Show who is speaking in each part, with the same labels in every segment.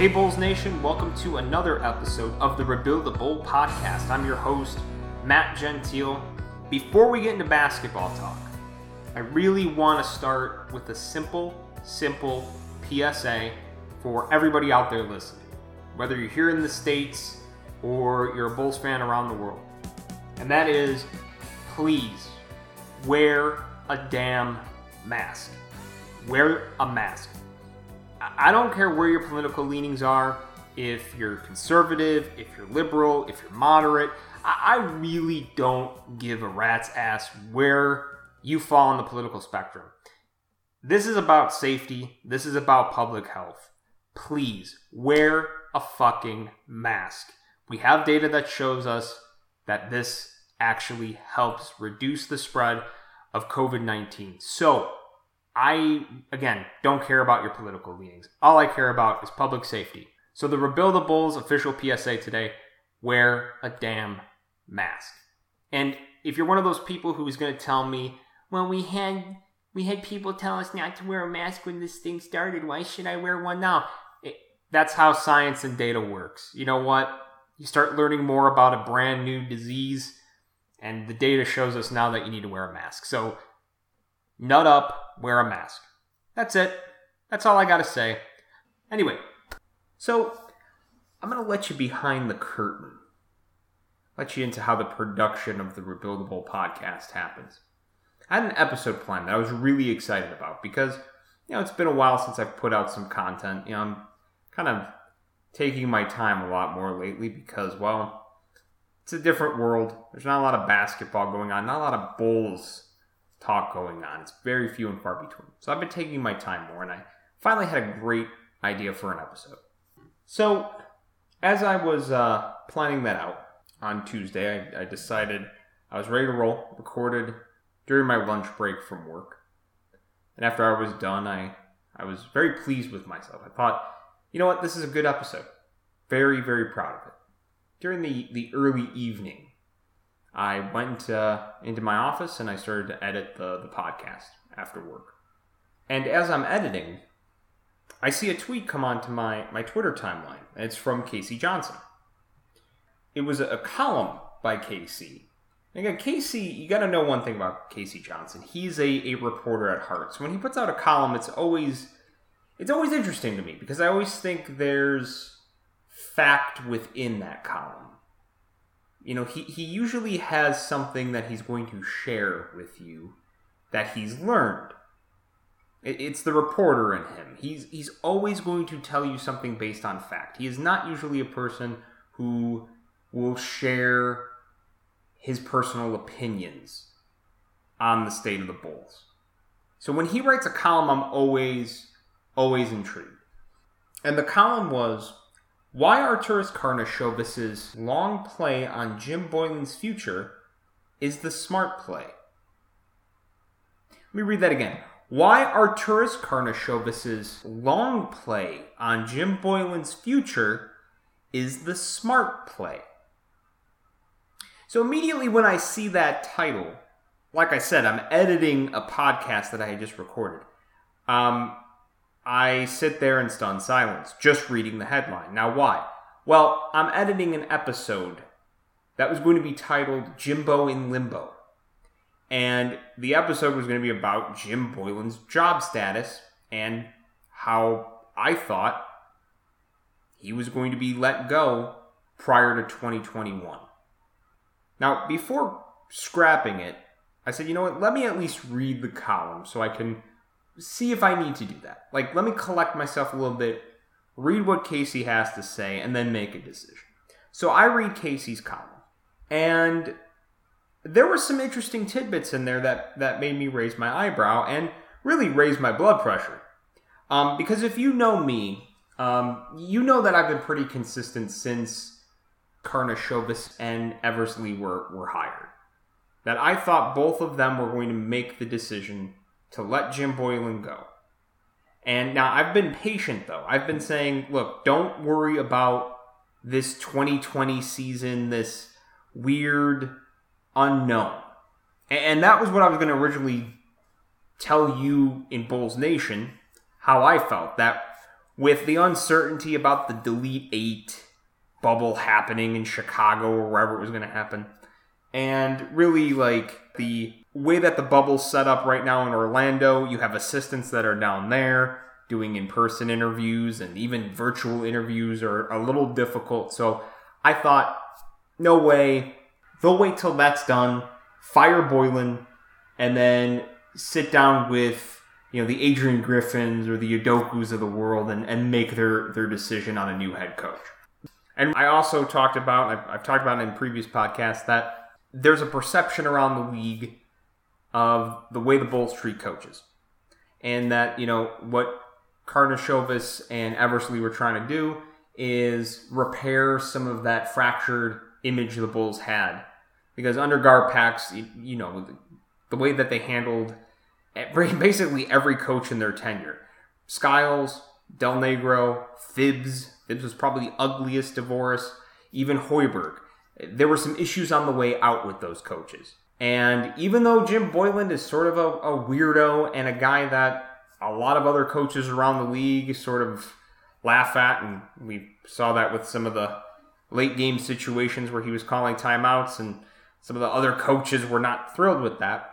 Speaker 1: Hey, Bulls Nation, welcome to another episode of the Rebuild the Bull podcast. I'm your host, Matt Gentile. Before we get into basketball talk, I really want to start with a simple, simple PSA for everybody out there listening, whether you're here in the States or you're a Bulls fan around the world. And that is please wear a damn mask. Wear a mask. I don't care where your political leanings are, if you're conservative, if you're liberal, if you're moderate. I really don't give a rat's ass where you fall on the political spectrum. This is about safety. This is about public health. Please wear a fucking mask. We have data that shows us that this actually helps reduce the spread of COVID 19. So, I, again, don't care about your political leanings. All I care about is public safety. So, the Rebuild the Bulls official PSA today wear a damn mask. And if you're one of those people who is going to tell me, well, we had we had people tell us not to wear a mask when this thing started. Why should I wear one now? It, that's how science and data works. You know what? You start learning more about a brand new disease, and the data shows us now that you need to wear a mask. So, nut up, wear a mask. That's it. That's all I got to say. Anyway, so I'm to let you behind the curtain, let you into how the production of the Rebuild the Bull podcast happens. I had an episode planned that I was really excited about because, you know, it's been a while since I've put out some content. You know, I'm kind of taking my time a lot more lately because, well, it's a different world. There's not a lot of basketball going on, not a lot of Bulls talk going on. It's very few and far between. So I've been taking my time more, and I finally had a great idea for an episode. So, as I was uh, planning that out on Tuesday, I, I decided I was ready to roll, recorded during my lunch break from work. And after I was done, I, I was very pleased with myself. I thought, you know what, this is a good episode. Very, very proud of it. During the, the early evening, I went uh, into my office and I started to edit the, the podcast after work. And as I'm editing, I see a tweet come onto my, my Twitter timeline. It's from K.C. Johnson. It was a, a column by K.C. Again, K.C., you got to know one thing about K.C. Johnson. He's a, a reporter at heart. So when he puts out a column, it's always it's always interesting to me because I always think there's fact within that column. You know, he, he usually has something that he's going to share with you that he's learned. It, it's the reporter in him. He's he's always going to tell you something based on fact. He is not usually a person who will share his personal opinions on the state of the Bulls. So when he writes a column, I'm always, always intrigued. And the column was why Arturas Karnisovas's long play on Jim Boylen's future is the smart play. Let me read that again. Why Arturas Karnisovas's long play on Jim Boylen's future is the smart play. So immediately when I see that title, like I said, I'm editing a podcast that I had just recorded. Um, I sit there in stunned silence, just reading the headline. Now, why? Well, I'm editing an episode that was going to be titled Jimbo in Limbo. And the episode was going to be about Jim Boylen's job status and how I thought he was going to be let go prior to 2021. Now, before scrapping it, I said, you know what, let me at least read the column so I can see if I need to do that. Like, let me collect myself a little bit, read what K.C. has to say, and then make a decision. So I read K.C.'s column, and there were some interesting tidbits in there that, that made me raise my eyebrow and really raise my blood pressure. Um, because if you know me, um, you know that I've been pretty consistent since Karnisovas and Eversley were, were hired. That I thought both of them were going to make the decision to let Jim Boylen go. And now I've been patient though. I've been saying, look, don't worry about this 2020 season, this weird unknown. And that was what I was going to originally tell you in Bulls Nation how I felt. That with the uncertainty about the Delete Eight bubble happening in Chicago or wherever it was going to happen, and really like the way that the bubble's set up right now in Orlando, you have assistants that are down there doing in person interviews and even virtual interviews are a little difficult. So I thought, no way. They'll wait till that's done, fire Boylen, and then sit down with you know the Adrian Griffins or the Udokas of the world and, and make their their decision on a new head coach. And I also talked about I've, I've talked about in previous podcasts that there's a perception around the league of the way the Bulls treat coaches, and that you know what Karnisovas and Eversley were trying to do is repair some of that fractured image the Bulls had, because under Garpax, you, you know, the, way that they handled basically every coach in their tenure, Skiles, Del Negro, Thibs. Thibs was probably the ugliest divorce. Even Hoiberg. There were some issues on the way out with those coaches. And even though Jim Boylen is sort of a, a weirdo and a guy that a lot of other coaches around the league sort of laugh at, and we saw that with some of the late game situations where he was calling timeouts, and some of the other coaches were not thrilled with that.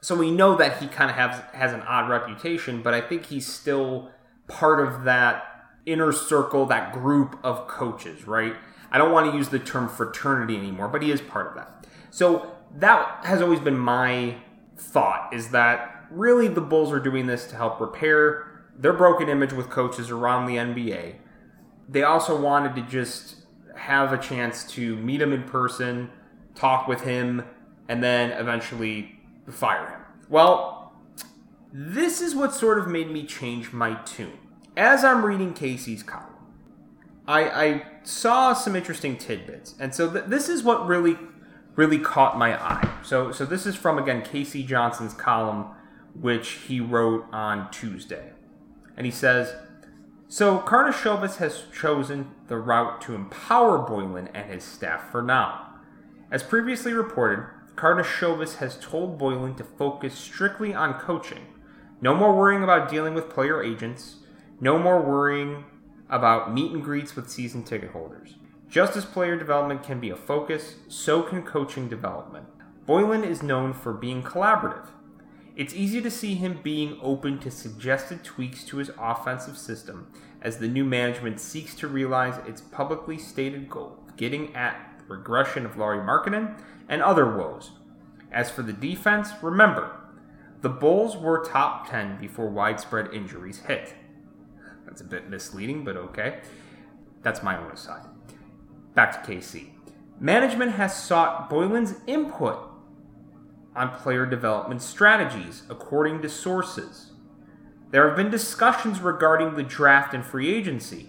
Speaker 1: So we know that he kind of has has an odd reputation, but I think he's still part of that inner circle, that group of coaches, right? I don't want to use the term fraternity anymore, but he is part of that. So that has always been my thought is that really the Bulls are doing this to help repair their broken image with coaches around the NBA. They also wanted to just have a chance to meet him in person, talk with him, and then eventually fire him. Well, this is what sort of made me change my tune. As I'm reading K.C.'s column, I, I saw some interesting tidbits, and so th- this is what really really caught my eye. So so this is from again K.C. Johnson's column which he wrote on Tuesday. And he says, so Karnisovas has chosen the route to empower Boylen and his staff for now. As previously reported, Karnisovas has told Boylen to focus strictly on coaching. No more worrying about dealing with player agents. No more worrying about meet and greets with season ticket holders. Just as player development can be a focus, so can coaching development. Boylen is known for being collaborative. It's easy to see him being open to suggested tweaks to his offensive system as the new management seeks to realize its publicly stated goal of getting at the regression of Lauri Markkanen and other woes. As for the defense, remember, the Bulls were top 10 before widespread injuries hit. That's a bit misleading, but okay. That's my own aside. Back to KC. Management has sought Boylen's input on player development strategies, according to sources. There have been discussions regarding the draft and free agency.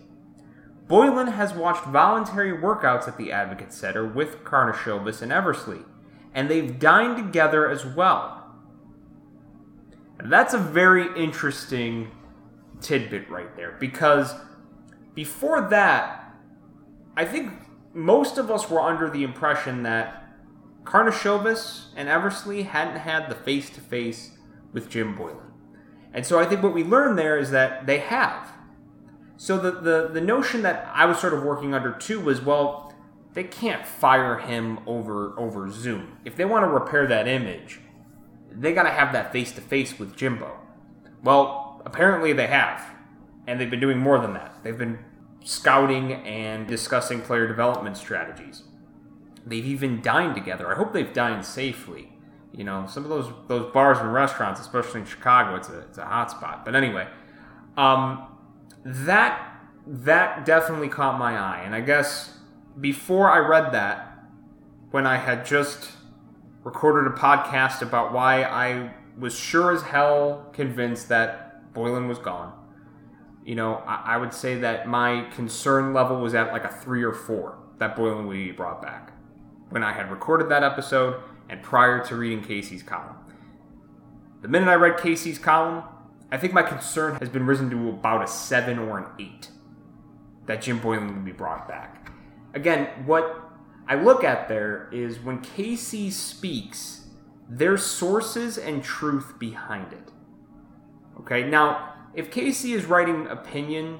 Speaker 1: Boylen has watched voluntary workouts at the Advocate Center with Karnisovas and Eversley, and they've dined together as well. And that's a very interesting tidbit right there, because before that, I think most of us were under the impression that Karnisovas and Eversley hadn't had the face to face with Jim Boylen. And so I think what we learned there is that they have. So the, the, the notion that I was sort of working under too was well, they can't fire him over over Zoom. If they want to repair that image, they got to have that face to face with Jimbo. Well, apparently they have. And they've been doing more than that. They've been scouting and discussing player development strategies. They've even dined together. I hope they've dined safely. You know, some of those those bars and restaurants, especially in Chicago, it's a it's a hot spot. But anyway, um, that that definitely caught my eye, and I guess before I read that, when I had just recorded a podcast about why I was sure as hell convinced that Boylen was gone. You know, I, I would say that my concern level was at like a three or four that would be brought back when I had recorded that episode and prior to reading K.C.'s column. The minute I read K.C.'s column, I think my concern has been risen to about a 7 or an 8 that Jim Boylen would be brought back. Again, what I look at there is when K.C. speaks, there's sources and truth behind it. Okay, now, if K.C. is writing opinion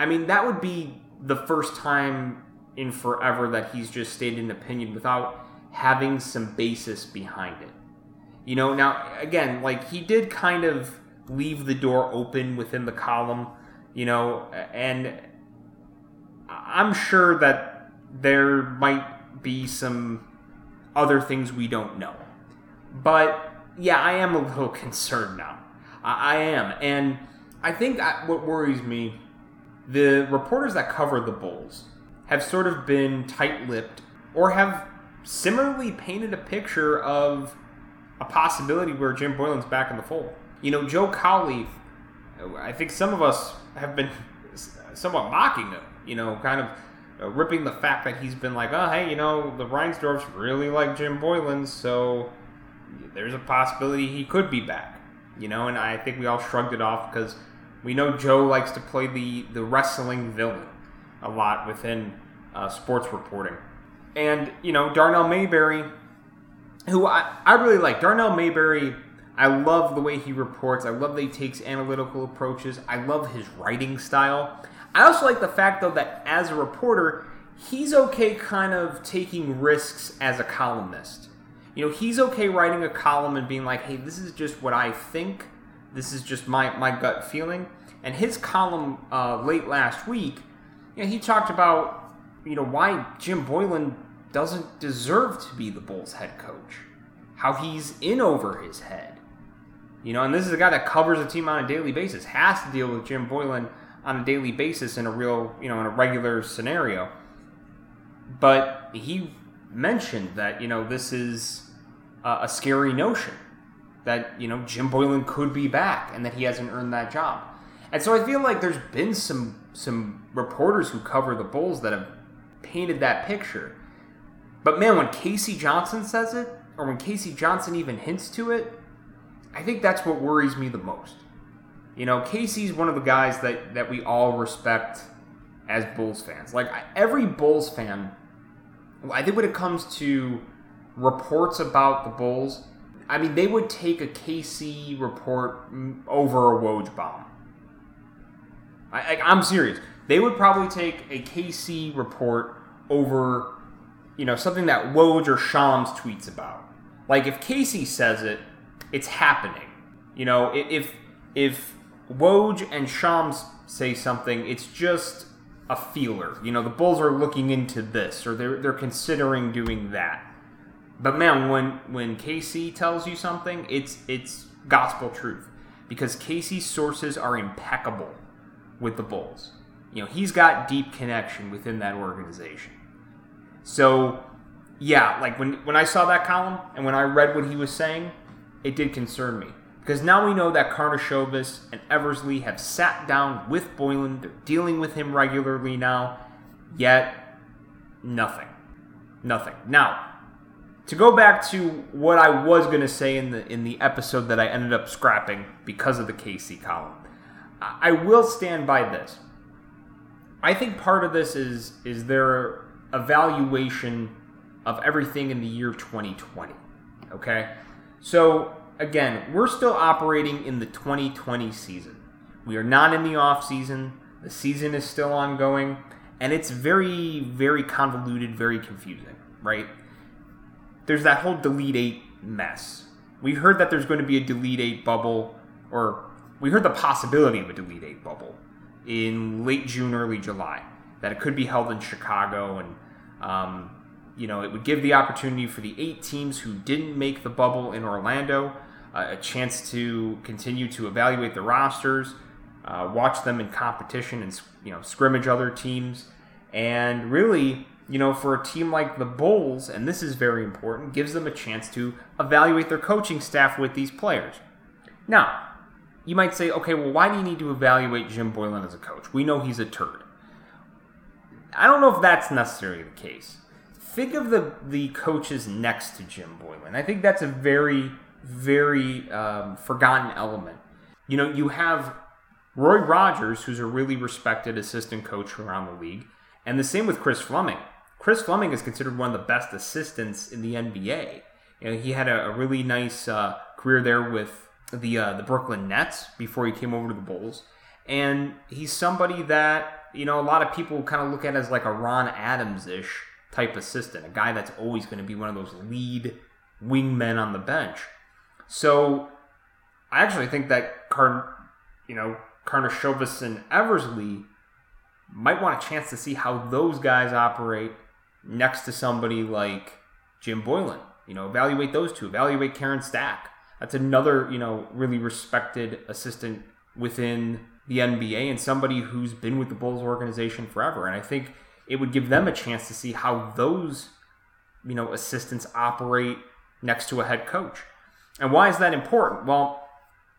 Speaker 1: I mean, that would be the first time in forever that he's just stated an opinion without having some basis behind it. You know, now, again, like he did kind of leave the door open within the column, you know, and I'm sure that there might be some other things we don't know. But yeah, I am a little concerned now. I, I am. And I think I, what worries me, the reporters that cover the Bulls have sort of been tight lipped or have similarly painted a picture of a possibility where Jim Boylen's back in the fold. You know, Joe Cowley, I think some of us have been somewhat mocking him, you know, kind of uh, ripping the fact that he's been like, oh, hey, you know, the Reinsdorfs really like Jim Boylen, so there's a possibility he could be back, you know, and I think we all shrugged it off because we know Joe likes to play the, the wrestling villain a lot within uh, sports reporting. And, you know, Darnell Mayberry, who I, I really like. Darnell Mayberry, I love the way he reports. I love that he takes analytical approaches. I love his writing style. I also like the fact, though, that as a reporter, he's okay kind of taking risks as a columnist. You know, he's okay writing a column and being like, hey, this is just what I think. This is just my, my gut feeling. And his column uh, late last week, you know, he talked about, you know, why Jim Boylen doesn't deserve to be the Bulls head coach. How he's in over his head. You know, and this is a guy that covers the team on a daily basis, has to deal with Jim Boylen on a daily basis in a real, you know, in a regular scenario. But he mentioned that, you know, this is a, a scary notion that, you know, Jim Boylen could be back and that he hasn't earned that job. And so I feel like there's been some some reporters who cover the Bulls that have painted that picture. But man, when K.C. Johnson says it, or when K.C. Johnson even hints to it, I think that's what worries me the most. You know, K.C.'s one of the guys that, that we all respect as Bulls fans. Like, every Bulls fan, I think when it comes to reports about the Bulls, I mean, they would take a KC report over a Woj bomb. I, am serious. They would probably take a KC report over, you know, something that Woj or Shams tweets about. Like if K.C. says it, it's happening. You know, if if Woj and Shams say something, it's just a feeler. You know, the Bulls are looking into this or they're they're considering doing that. But man, when when KC tells you something, it's it's gospel truth because K.C.'s sources are impeccable with the Bulls. You know, he's got deep connection within that organization. So, yeah, like when when I saw that column and when I read what he was saying, it did concern me. Because now we know that Karnisovas and Eversley have sat down with Boylen. They're dealing with him regularly now. Yet, nothing. Nothing. Now, to go back to what I was going to say in the in the episode that I ended up scrapping because of the KC column. I will stand by this. I think part of this is is their evaluation of everything in the year 2020. Okay? So, again, we're still operating in the 2020 season. We are not in the off season. The season is still ongoing, and it's very very convoluted, very confusing, right? There's that whole delete 8 mess. We heard that there's going to be a delete 8 bubble or we heard the possibility of a Delete 8 bubble in late June, early July, that it could be held in Chicago, and um, you know it would give the opportunity for the eight teams who didn't make the bubble in Orlando uh, a chance to continue to evaluate the rosters, uh, watch them in competition, and you know scrimmage other teams, and really. You know, for a team like the Bulls, and this is very important, gives them a chance to evaluate their coaching staff with these players. Now, you might say, okay, well, why do you need to evaluate Jim Boylen as a coach? We know he's a turd. I don't know if that's necessarily the case. Think of the the coaches next to Jim Boylen. I think that's a very, very um, forgotten element. You know, you have Roy Rogers, who's a really respected assistant coach around the league, and the same with Chris Fleming. Chris Fleming is considered one of the best assistants in the NBA. You know, he had a, a really nice uh, career there with the uh, the Brooklyn Nets before he came over to the Bulls, and he's somebody that you know a lot of people kind of look at as like a Ron Adams ish type assistant, a guy that's always going to be one of those lead wingmen on the bench. So I actually think that Car, you know, Karnisovas and Eversley might want a chance to see how those guys operate next to somebody like Jim Boylen. You know, evaluate those two. Evaluate Karen Stack. That's another, you know, really respected assistant within the NBA and somebody who's been with the Bulls organization forever. And I think it would give them a chance to see how those, you know, assistants operate next to a head coach. And why is that important? Well,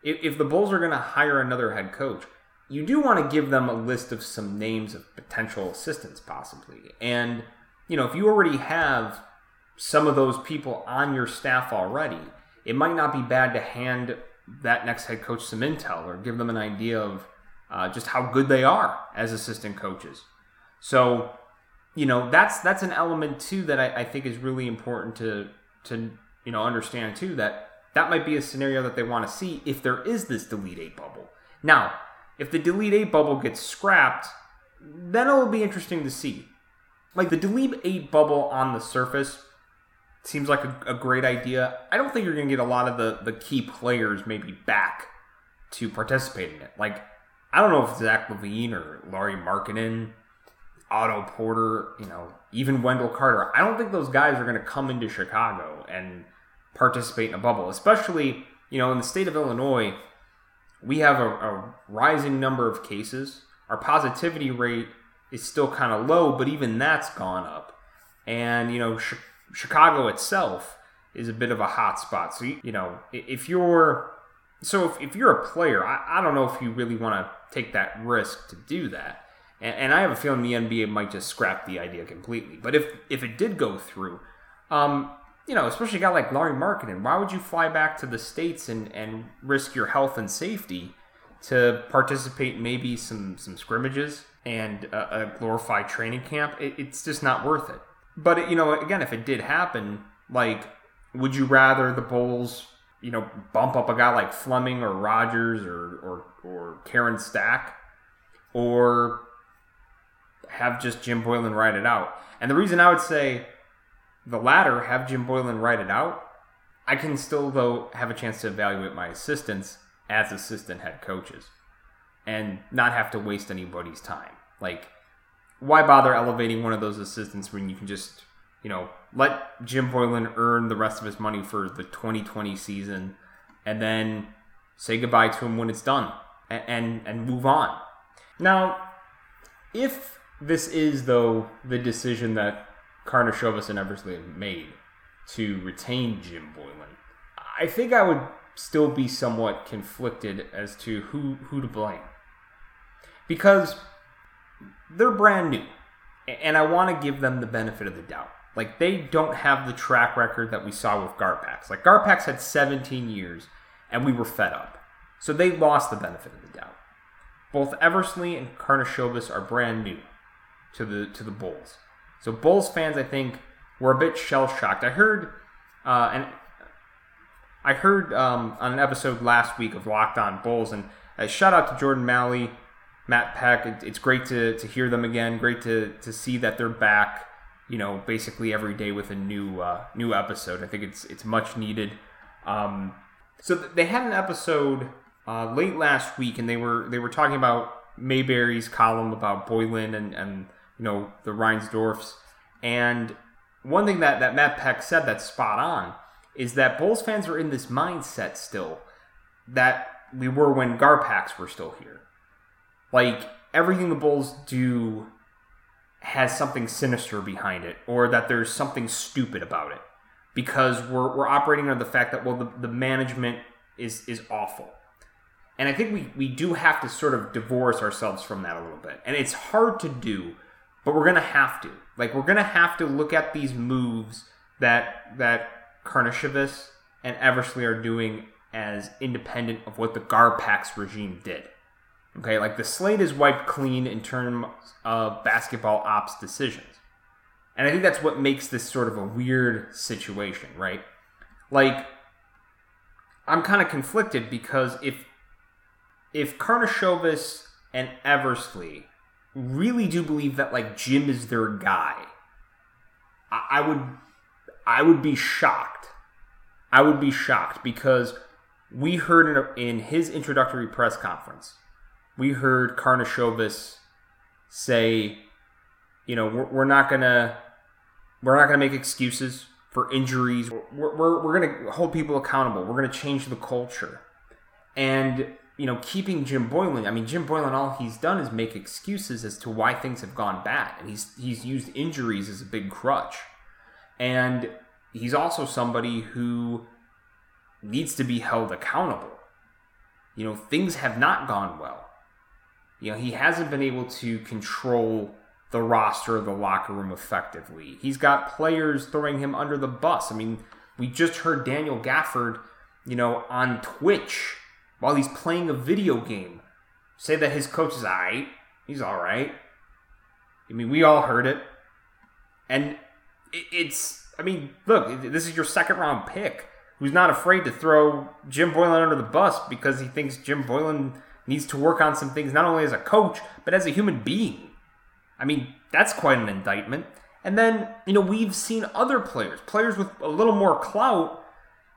Speaker 1: if, if the Bulls are going to hire another head coach, you do want to give them a list of some names of potential assistants, possibly. And, you know, if you already have some of those people on your staff already, it might not be bad to hand that next head coach some intel or give them an idea of uh, just how good they are as assistant coaches. So, you know, that's that's an element too that I, I think is really important to to you know understand too that that might be a scenario that they want to see if there is this delete eight bubble. Now, if the delete eight bubble gets scrapped, then it'll be interesting to see. Like the delete eight bubble on the surface seems like a, a great idea. I don't think you're going to get a lot of the, the key players maybe back to participate in it. Like, I don't know if Zach LaVine or Lauri Markkanen, Otto Porter, you know, even Wendell Carter. I don't think those guys are going to come into Chicago and participate in a bubble, especially, you know, in the state of Illinois, we have a, a rising number of cases. Our positivity rate is still kind of low, but even that's gone up. And, you know, sh- Chicago itself is a bit of a hot spot. So, you know, if you're so if, if you're a player, I, I don't know if you really want to take that risk to do that. And, and, I have a feeling the NBA might just scrap the idea completely. But if if it did go through, um, you know, especially a guy like Lauri Markkanen, why would you fly back to the States and, and risk your health and safety to participate maybe some, some scrimmages and a, a glorified training camp? It, it's just not worth it. But, you know, again, if it did happen, like, would you rather the Bulls, you know, bump up a guy like Fleming or Rogers or, or, or Karen Stack or have just Jim Boylen write it out? And the reason I would say the latter, have Jim Boylen write it out. I can still, though, have a chance to evaluate my assistants as assistant head coaches and not have to waste anybody's time. Like, why bother elevating one of those assistants when you can just, you know, let Jim Boylen earn the rest of his money for the 2020 season and then say goodbye to him when it's done and, and, and move on. Now, if this is, though, the decision that Karnisovas and Eversley have made to retain Jim Boylen, I think I would still be somewhat conflicted as to who who to blame because they're brand new and I want to give them the benefit of the doubt. Like they don't have the track record that we saw with Garpax. Like Garpax had 17 years and we were fed up. So they lost the benefit of the doubt. Both Eversley and Karnisovas are brand new to the to the Bulls. So Bulls fans, I think, were a bit shell shocked. I heard, uh, and I heard um, on an episode last week of Locked On Bulls, and uh, shout out to Jordan Malley, Matt Peck. It, it's great to, to hear them again. Great to, to see that they're back. You know, basically every day with a new uh, new episode. I think it's it's much needed. Um, so th- they had an episode uh, late last week, and they were they were talking about Mayberry's column about Boylen and and you know, the Reinsdorfs. And one thing that, that Matt Peck said that's spot on is that Bulls fans are in this mindset still that we were when Garpax were still here. Like, everything the Bulls do has something sinister behind it, or that there's something stupid about it. Because we're, we're operating under the fact that, well, the, the management is, is awful. And I think we, we do have to sort of divorce ourselves from that a little bit. And it's hard to do but we're gonna have to. Like we're gonna have to look at these moves that that Karnisovas and Eversley are doing as independent of what the Garpax regime did. Okay, like the slate is wiped clean in terms of basketball ops decisions. And I think that's what makes this sort of a weird situation, right? Like, I'm kind of conflicted because if if Karnisovas and Eversley really do believe that like Jim is their guy, I, I would I would be shocked. I would be shocked because we heard in, in his introductory press conference, we heard Karnisovas say, you know, we're, we're not gonna we're not gonna make excuses for injuries. We're, we're, we're gonna hold people accountable. We're gonna change the culture. And you know, keeping Jim Boylen. I mean, Jim Boylen, all he's done is make excuses as to why things have gone bad, and he's he's used injuries as a big crutch. And he's also somebody who needs to be held accountable. You know, things have not gone well. You know, he hasn't been able to control the roster of the locker room effectively. He's got players throwing him under the bus. I mean, we just heard Daniel Gafford, you know, on Twitch while he's playing a video game say that his coach is all right. He's all right. I mean, we all heard it. And it's, I mean, look, this is your second round pick who's not afraid to throw Jim Boylen under the bus because he thinks Jim Boylen needs to work on some things, not only as a coach, but as a human being. I mean, that's quite an indictment. And then, you know, we've seen other players, players with a little more clout,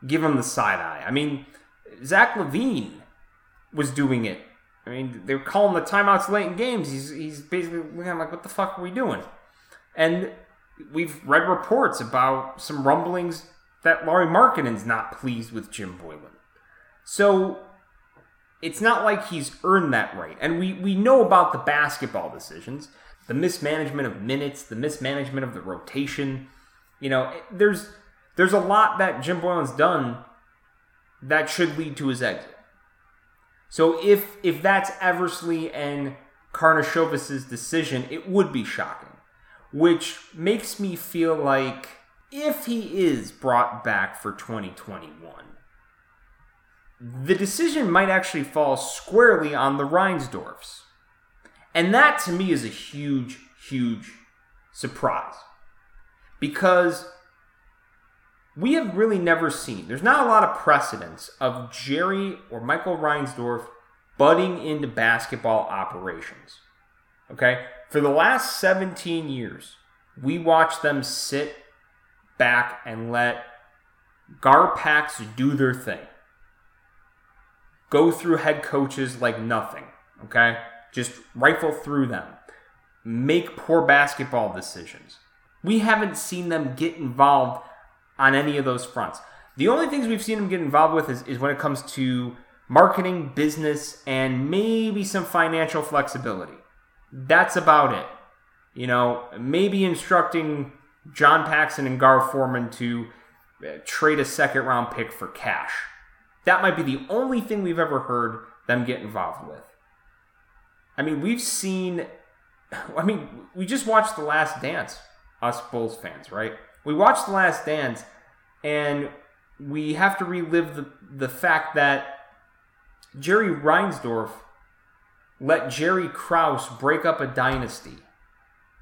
Speaker 1: give him the side eye. I mean, Zach LaVine was doing it. I mean, they're calling the timeouts late in games. He's he's basically I'm like, what the fuck are we doing? And we've read reports about some rumblings that Lauri Markkanen's not pleased with Jim Boylen. So it's not like he's earned that right. And we, we know about the basketball decisions, the mismanagement of minutes, the mismanagement of the rotation. You know, there's there's a lot that Jim Boylen's done that should lead to his exit. So if if that's Eversley and Karnisovas' decision, it would be shocking, which makes me feel like if he is brought back for 2021, the decision might actually fall squarely on the Reinsdorfs. And that to me is a huge, huge surprise. Because we have really never seen, there's not a lot of precedence of Jerry or Michael Reinsdorf butting into basketball operations. Okay? For the last 17 years, we watched them sit back and let Garpax do their thing. Go through head coaches like nothing. Okay? Just rifle through them. Make poor basketball decisions. We haven't seen them get involved on any of those fronts. The only things we've seen them get involved with is, is when it comes to marketing, business, and maybe some financial flexibility. That's about it. You know, maybe instructing John Paxson and Gar Forman to uh, trade a second round pick for cash. That might be the only thing we've ever heard them get involved with. I mean, we've seen, I mean, we just watched The Last Dance, us Bulls fans, right? we watched The Last Dance, and we have to relive the, the fact that Jerry Reinsdorf let Jerry Krause break up a dynasty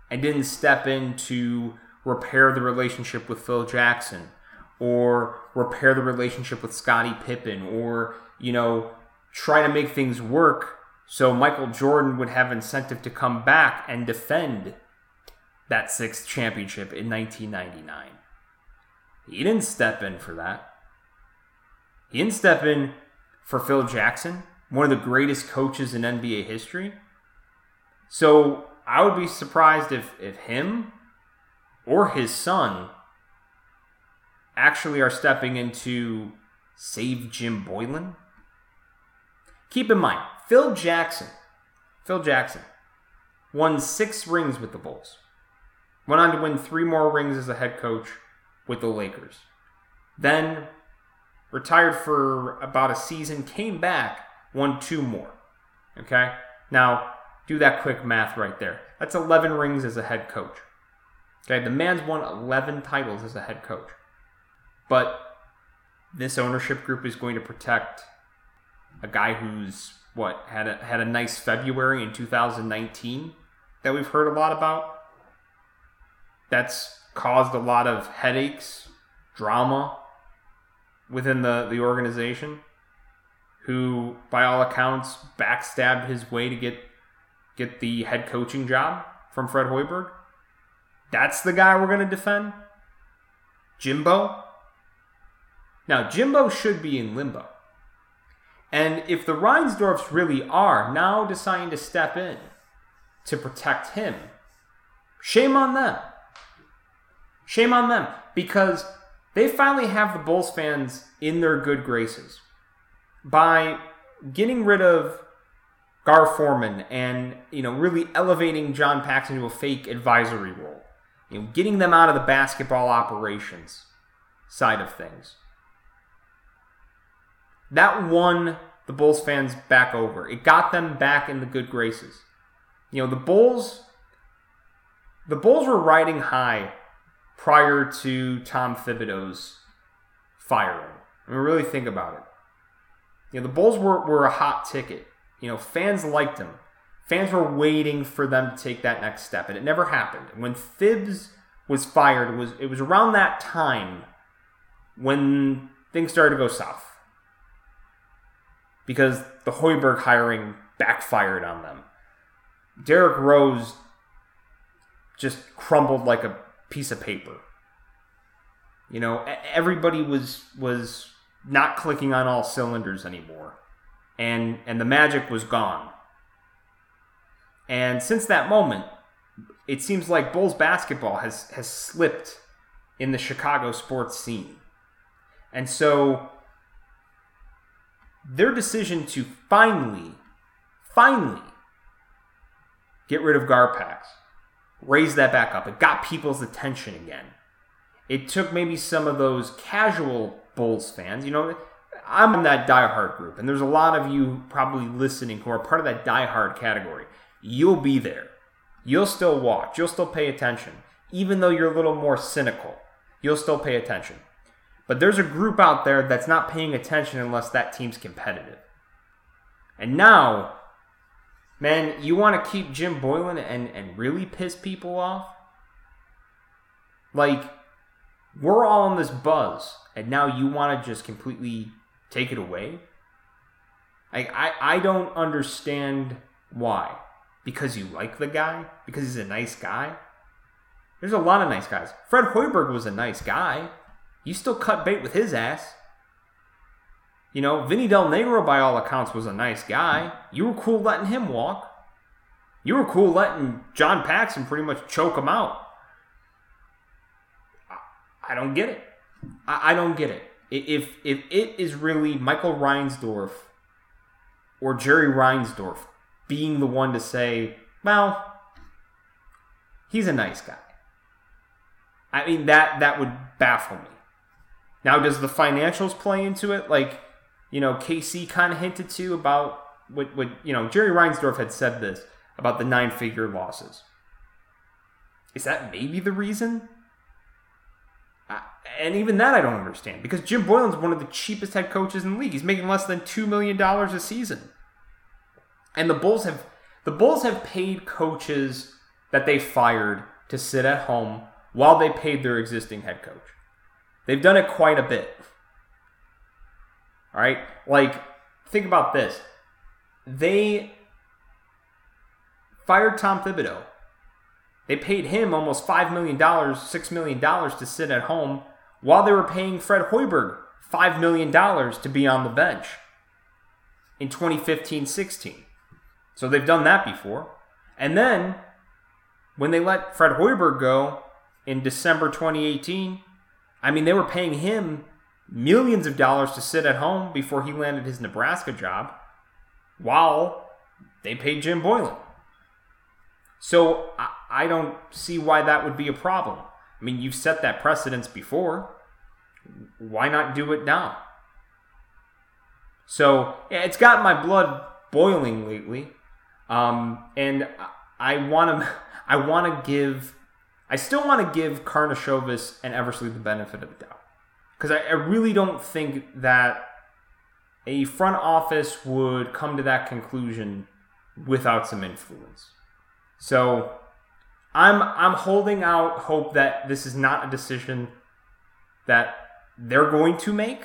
Speaker 1: and didn't step in to repair the relationship with Phil Jackson or repair the relationship with Scottie Pippen or, you know, try to make things work so Michael Jordan would have incentive to come back and defend that sixth championship in 1999. He didn't step in for that. He didn't step in for Phil Jackson, one of the greatest coaches in NBA history. So I would be surprised if, if him or his son actually are stepping into save Jim Boylen. Keep in mind, Phil Jackson, Phil Jackson won six rings with the Bulls. Went on to win three more rings as a head coach with the Lakers. Then retired for about a season, came back, won two more. Okay? Now, do that quick math right there. That's 11 rings as a head coach. Okay? The man's won 11 titles as a head coach. But this ownership group is going to protect a guy who's what had a had a nice February in 2019 that we've heard a lot about that's caused a lot of headaches, drama within the, the organization, who, by all accounts, backstabbed his way to get get the head coaching job from Fred Hoiberg? That's the guy we're going to defend? Jimbo? Now, Jimbo should be in limbo. And if the Reinsdorfs really are now deciding to step in to protect him, shame on them. Shame on them because they finally have the Bulls fans in their good graces by getting rid of Gar Forman and you know really elevating John Paxson to a fake advisory role. You know, getting them out of the basketball operations side of things. That won the Bulls fans back over. It got them back in the good graces. You know, the Bulls the Bulls were riding high prior to Tom Thibodeau's firing. I mean, really think about it. You know, the Bulls were, were a hot ticket. You know, fans liked them. Fans were waiting for them to take that next step, and it never happened. When Thibs was fired, it was it was around that time when things started to go south. Because the Hoiberg hiring backfired on them. Derrick Rose just crumbled like a piece of paper. You know, everybody was was not clicking on all cylinders anymore. And and the magic was gone. And since that moment, it seems like Bulls basketball has has slipped in the Chicago sports scene. And so their decision to finally, finally get rid of Garpax, raise that back up, it got people's attention again. It took maybe some of those casual Bulls fans, you know, I'm in that diehard group, and there's a lot of you probably listening who are part of that diehard category. You'll be there. You'll still watch. You'll still pay attention. Even though you're a little more cynical, you'll still pay attention. But there's a group out there that's not paying attention unless that team's competitive. And now, man, you want to keep Jim Boylen and, and really piss people off? Like, we're all on this buzz, and now you want to just completely take it away? Like, I, I don't understand why. Because you like the guy? Because he's a nice guy? There's a lot of nice guys. Fred Hoiberg was a nice guy. You still cut bait with his ass. You know, Vinny Del Negro, by all accounts, was a nice guy. You were cool letting him walk. You were cool letting John Paxson pretty much choke him out. I don't get it. I don't get it. If if it is really Michael Reinsdorf or Jerry Reinsdorf being the one to say, well, he's a nice guy. I mean that that would baffle me. Now, does the financials play into it? Like, you know, KC kind of hinted to about what, what, you know, Jerry Reinsdorf had said this about the nine figure losses. Is that maybe the reason? And even that I don't understand because Jim Boylen's one of the cheapest head coaches in the league. He's making less than two million dollars a season, and the Bulls have the Bulls have paid coaches that they fired to sit at home while they paid their existing head coach. They've done it quite a bit. All right? Like, think about this. They fired Tom Thibodeau. They paid him almost $5 million, $6 million to sit at home while they were paying Fred Hoiberg $5 million to be on the bench in 2015 16. So they've done that before. And then when they let Fred Hoiberg go in December 2018, I mean, they were paying him millions of dollars to sit at home before he landed his Nebraska job while they paid Jim Boylen. So I, don't see why that would be a problem. I mean, you've set that precedence before. Why not do it now? So yeah, it's got my blood boiling lately, um, and I want to. I want to give I still want to give Karnisovas and Eversley the benefit of the doubt. Because I, I really don't think that a front office would come to that conclusion without some influence. So I'm I'm holding out hope that this is not a decision that they're going to make.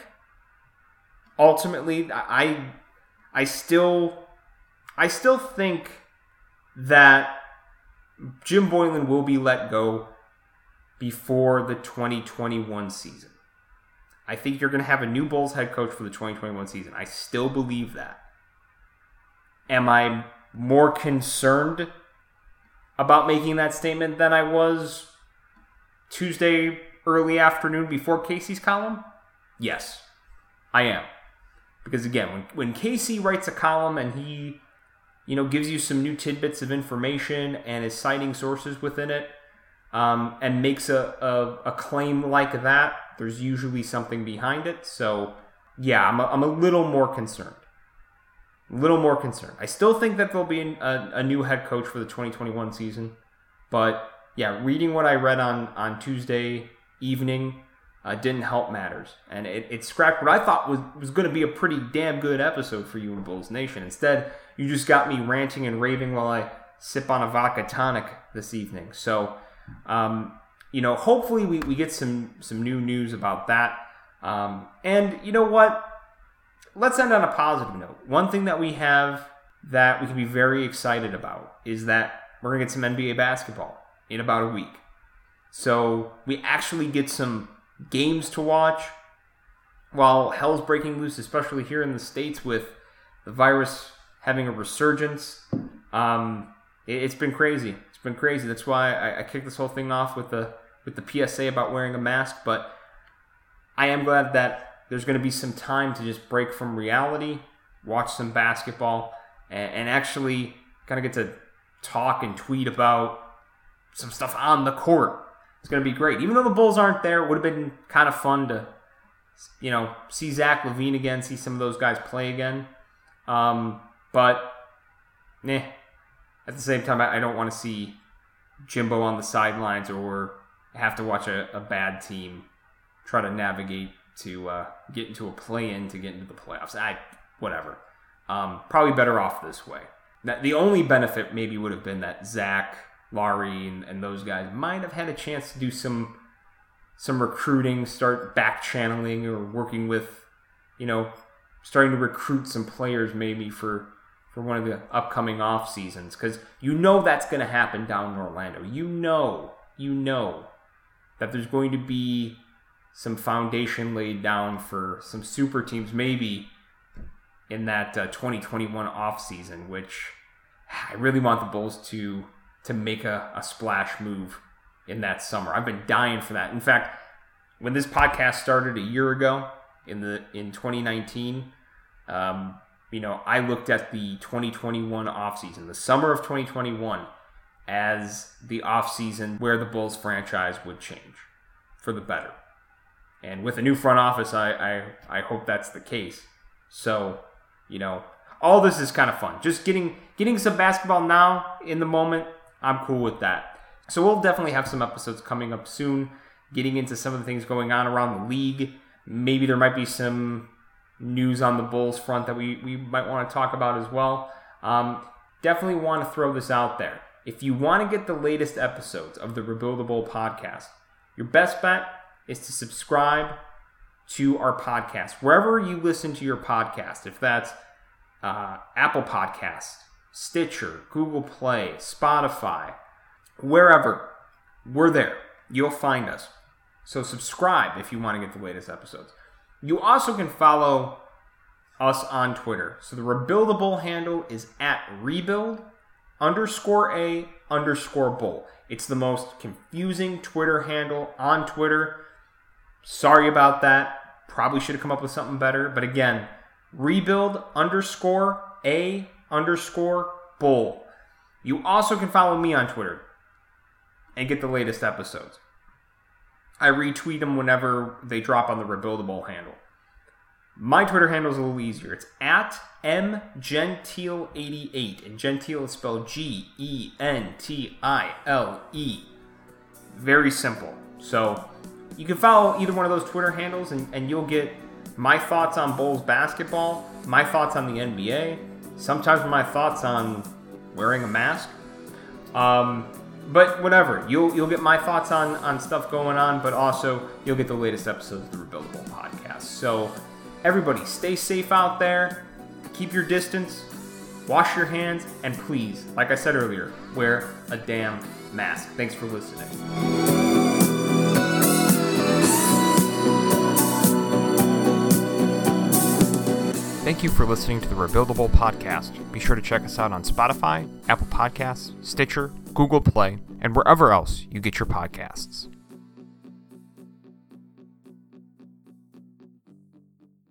Speaker 1: Ultimately, I I still I still think that Jim Boylen will be let go before the 2021 season. I think you're going to have a new Bulls head coach for the 2021 season. I still believe that. Am I more concerned about making that statement than I was Tuesday early afternoon before K.C.'s column? Yes, I am. Because again, when, when Casey writes a column and he, you know, gives you some new tidbits of information and is citing sources within it, um, and makes a, a, a, claim like that, there's usually something behind it. So, yeah, I'm a, I'm a little more concerned. Little more concerned. I still think that there'll be a, a new head coach for the 2021 season. But, yeah, reading what I read on, on Tuesday evening uh, didn't help matters. And it, it scrapped what I thought was, was going to be a pretty damn good episode for you in Bulls Nation. Instead, you just got me ranting and raving while I sip on a vodka tonic this evening. So, um, you know, hopefully we, we get some some new news about that. Um, and you know what? Let's end on a positive note. One thing that we have that we can be very excited about is that we're gonna get some NBA basketball in about a week. So we actually get some games to watch while hell's breaking loose, especially here in the states with the virus having a resurgence. Um, it, has been crazy. It's been crazy. That's why I, I kicked this whole thing off with the with the PSA about wearing a mask. But I am glad that there's going to be some time to just break from reality, watch some basketball, and, and actually kind of get to talk and tweet about some stuff on the court. It's going to be great. Even though the Bulls aren't there, it would have been kind of fun to, you know, see Zach LaVine again, see some of those guys play again. Um, but, nah, at the same time, I don't want to see Jimbo on the sidelines or have to watch a, a bad team try to navigate to uh, get into a play-in to get into the playoffs. I whatever. Um, probably better off this way. That the only benefit maybe would have been that Zach, Lauri, and, and those guys might have had a chance to do some some recruiting, start back channeling or working with, you know, starting to recruit some players maybe for for one of the upcoming off seasons because you know that's going to happen down in Orlando. You know, you know that there's going to be some foundation laid down for some super teams, maybe in that uh, 2021 off season, which I really want the Bulls to to make a, a splash move in that summer. I've been dying for that. In fact, when this podcast started a year ago in the in 2019. Um, you know, I looked at the 2021 offseason, the summer of 2021, as the offseason where the Bulls franchise would change for the better. And with a new front office, I, I, I hope that's the case. So, you know, all this is kind of fun. Just getting getting some basketball now in the moment, I'm cool with that. So we'll definitely have some episodes coming up soon, getting into some of the things going on around the league. Maybe there might be some news on the Bulls front that we, we might want to talk about as well. Um, definitely want to throw this out there. If you want to get the latest episodes of the Rebuild the podcast, your best bet is to subscribe to our podcast wherever you listen to your podcast. If that's uh, Apple Podcast, Stitcher, Google Play, Spotify, wherever, we're there. You'll find us. So subscribe if you want to get the latest episodes. You also can follow us on Twitter. So the rebuildable handle is at rebuild underscore a underscore bull. It's the most confusing Twitter handle on Twitter. Sorry about that. Probably should have come up with something better. But again, rebuild underscore a underscore bull. You also can follow me on Twitter and get the latest episodes. I retweet them whenever they drop on the Rebuildable handle. My Twitter handle is a little easier. It's at mgentile88, and gentile is spelled G E N T I L E. Very simple. So you can follow either one of those Twitter handles, and, and you'll get my thoughts on Bulls basketball, my thoughts on the NBA, sometimes my thoughts on wearing a mask. Um, but whatever, you'll you'll get my thoughts on on stuff going on, but also you'll get the latest episodes of the Rebuildable podcast. So everybody, stay safe out there, keep your distance, wash your hands, and please, like I said earlier, wear a damn mask. Thanks for listening. Thank you for listening to the Rebuildable Podcast. Be sure to check us out on Spotify, Apple Podcasts, Stitcher, Google Play, and wherever else you get your podcasts.